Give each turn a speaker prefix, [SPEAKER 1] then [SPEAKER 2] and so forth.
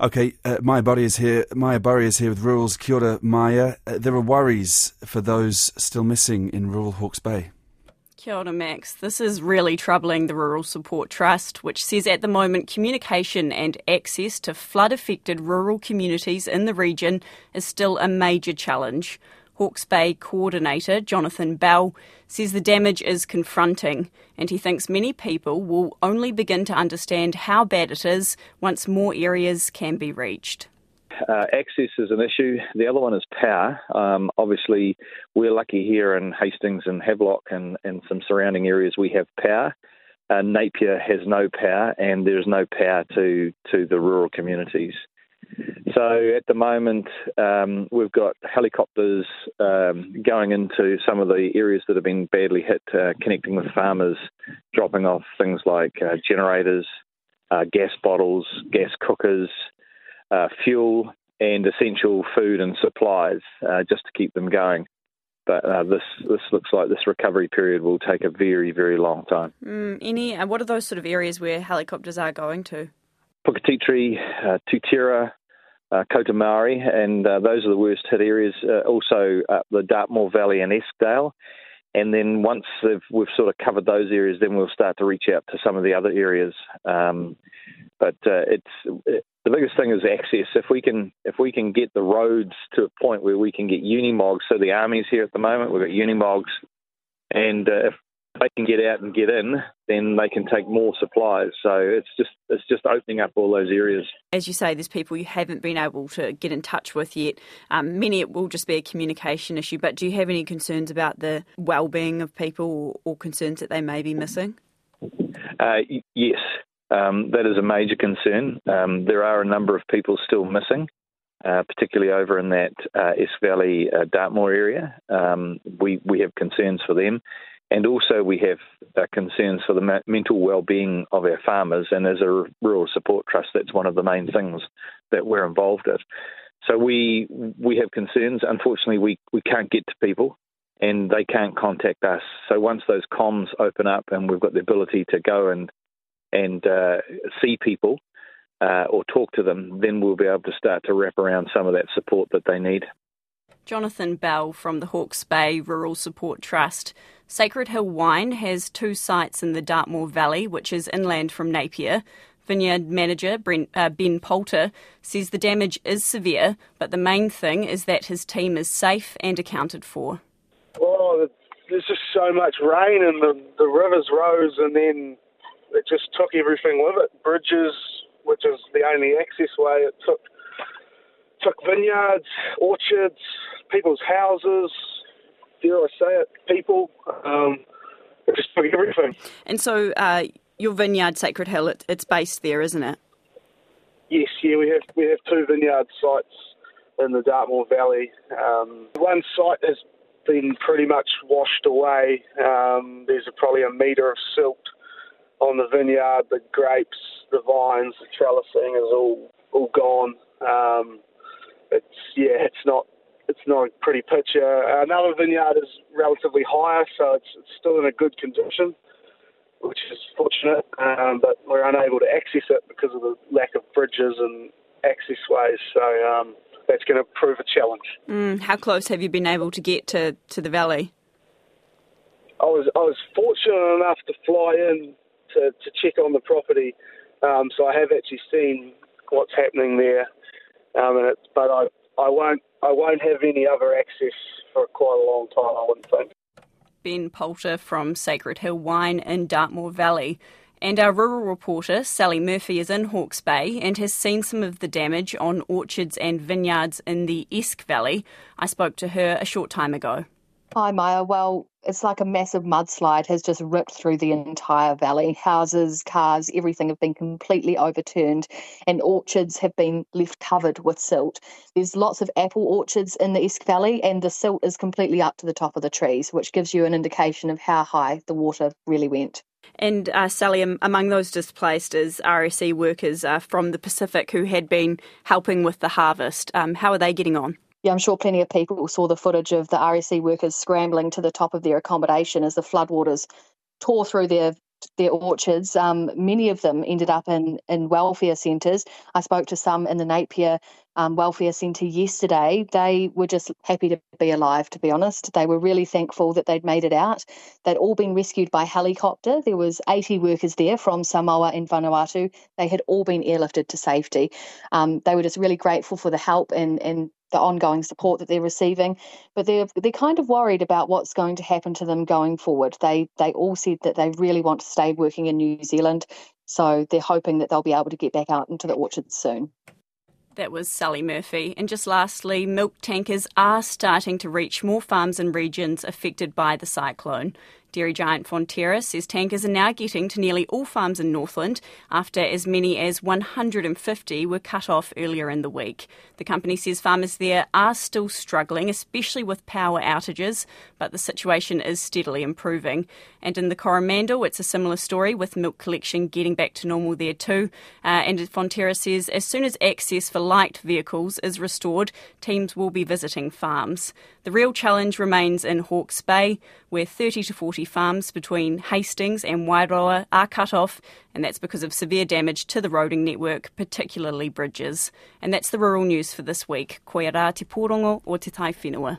[SPEAKER 1] Okay, uh, Maja Burry is here. Maja Burry is here with Rural's Kia ora, Maja. Uh, there are worries for those still missing in rural Hawke's Bay.
[SPEAKER 2] Kia ora, Max. This is really troubling the Rural Support Trust, which says at the moment communication and access to flood affected rural communities in the region is still a major challenge. Hawke's Bay coordinator Jonathan Bell says the damage is confronting and he thinks many people will only begin to understand how bad it is once more areas can be reached.
[SPEAKER 3] Uh, access is an issue. The other one is power. Um, obviously, we're lucky here in Hastings and Havelock and, and some surrounding areas we have power. Uh, Napier has no power, and there's no power to, to the rural communities. So at the moment, um, we've got helicopters um, going into some of the areas that have been badly hit, uh, connecting with farmers, dropping off things like uh, generators, uh, gas bottles, gas cookers, uh, fuel, and essential food and supplies, uh, just to keep them going. But uh, this this looks like this recovery period will take a very very long time.
[SPEAKER 2] Mm, any? And what are those sort of areas where helicopters are going to?
[SPEAKER 3] Puketitiri, uh, Tutira, uh, and uh, those are the worst hit areas. Uh, also, uh, the Dartmoor Valley and Eskdale. And then once we've sort of covered those areas, then we'll start to reach out to some of the other areas. Um, but uh, it's it, the biggest thing is access. If we can if we can get the roads to a point where we can get unimogs, so the army's here at the moment, we've got unimogs, and uh, if they can get out and get in, then they can take more supplies. So it's just it's just opening up all those areas.
[SPEAKER 2] As you say, there's people you haven't been able to get in touch with yet. Um, many it will just be a communication issue. But do you have any concerns about the well-being of people, or, or concerns that they may be missing?
[SPEAKER 3] Uh, yes, um, that is a major concern. Um, there are a number of people still missing. Uh, particularly over in that uh, Esk Valley, uh, Dartmoor area, um, we we have concerns for them. And also, we have uh, concerns for the mental well-being of our farmers. And as a rural support trust, that's one of the main things that we're involved in. So we we have concerns. Unfortunately, we, we can't get to people, and they can't contact us. So once those comms open up, and we've got the ability to go and and uh, see people uh, or talk to them, then we'll be able to start to wrap around some of that support that they need.
[SPEAKER 2] Jonathan Bell from the Hawke's Bay Rural Support Trust. Sacred Hill Wine has two sites in the Dartmoor Valley, which is inland from Napier. Vineyard manager Brent, uh, Ben Poulter says the damage is severe, but the main thing is that his team is safe and accounted for.
[SPEAKER 4] Well, there's just so much rain and the, the rivers rose and then it just took everything with it. Bridges, which is the only access way, it took took vineyards, orchards, people's houses, dare I say it, people. Um, just everything.
[SPEAKER 2] And so, uh, your vineyard, Sacred Hill, it, it's based there, isn't it?
[SPEAKER 4] Yes, yeah, we have we have two vineyard sites in the Dartmoor Valley. Um, one site has been pretty much washed away. Um, there's a, probably a metre of silt on the vineyard. The grapes, the vines, the trellising is all all gone. Um, it's yeah, it's not it's not a pretty picture. Another vineyard is relatively higher, so it's, it's still in a good condition, which is fortunate. Um, but we're unable to access it because of the lack of bridges and access ways. So um, that's going to prove a challenge.
[SPEAKER 2] Mm, how close have you been able to get to, to the valley?
[SPEAKER 4] I was I was fortunate enough to fly in to, to check on the property, um, so I have actually seen what's happening there. Um, and it's, but I I won't I won't have any other access for quite a long time. I wouldn't think.
[SPEAKER 2] Ben Poulter from Sacred Hill Wine in Dartmoor Valley. And our rural reporter, Sally Murphy, is in Hawke's Bay and has seen some of the damage on orchards and vineyards in the Esk Valley. I spoke to her a short time ago.
[SPEAKER 5] Hi, Maja. Well, it's like a massive mudslide has just ripped through the entire valley. Houses, cars, everything have been completely overturned, and orchards have been left covered with silt. There's lots of apple orchards in the Esk Valley, and the silt is completely up to the top of the trees, which gives you an indication of how high the water really went.
[SPEAKER 2] And uh, Sally, among those displaced is RSE workers uh, from the Pacific who had been helping with the harvest. Um, how are they getting on?
[SPEAKER 5] Yeah, I'm sure plenty of people saw the footage of the RSE workers scrambling to the top of their accommodation as the floodwaters tore through their their orchards. Um, many of them ended up in, in welfare centres. I spoke to some in the Napier um, Welfare Centre yesterday. They were just happy to be alive, to be honest. They were really thankful that they'd made it out. They'd all been rescued by helicopter. There was 80 workers there from Samoa and Vanuatu. They had all been airlifted to safety. Um, they were just really grateful for the help and, and the ongoing support that they're receiving, but they're they're kind of worried about what's going to happen to them going forward. They they all said that they really want to stay working in New Zealand, so they're hoping that they'll be able to get back out into the orchards soon.
[SPEAKER 2] That was Sally Murphy. And just lastly, milk tankers are starting to reach more farms and regions affected by the cyclone. Dairy giant Fonterra says tankers are now getting to nearly all farms in Northland after as many as 150 were cut off earlier in the week. The company says farmers there are still struggling, especially with power outages, but the situation is steadily improving. And in the Coromandel, it's a similar story with milk collection getting back to normal there too. Uh, and Fonterra says as soon as access for light vehicles is restored, teams will be visiting farms. The real challenge remains in Hawke's Bay, where 30 to 40 farms between Hastings and Wairoa are cut off, and that's because of severe damage to the roading network, particularly bridges. And that's the rural news for this week. Koe rā te pōrongo o te tai whenua.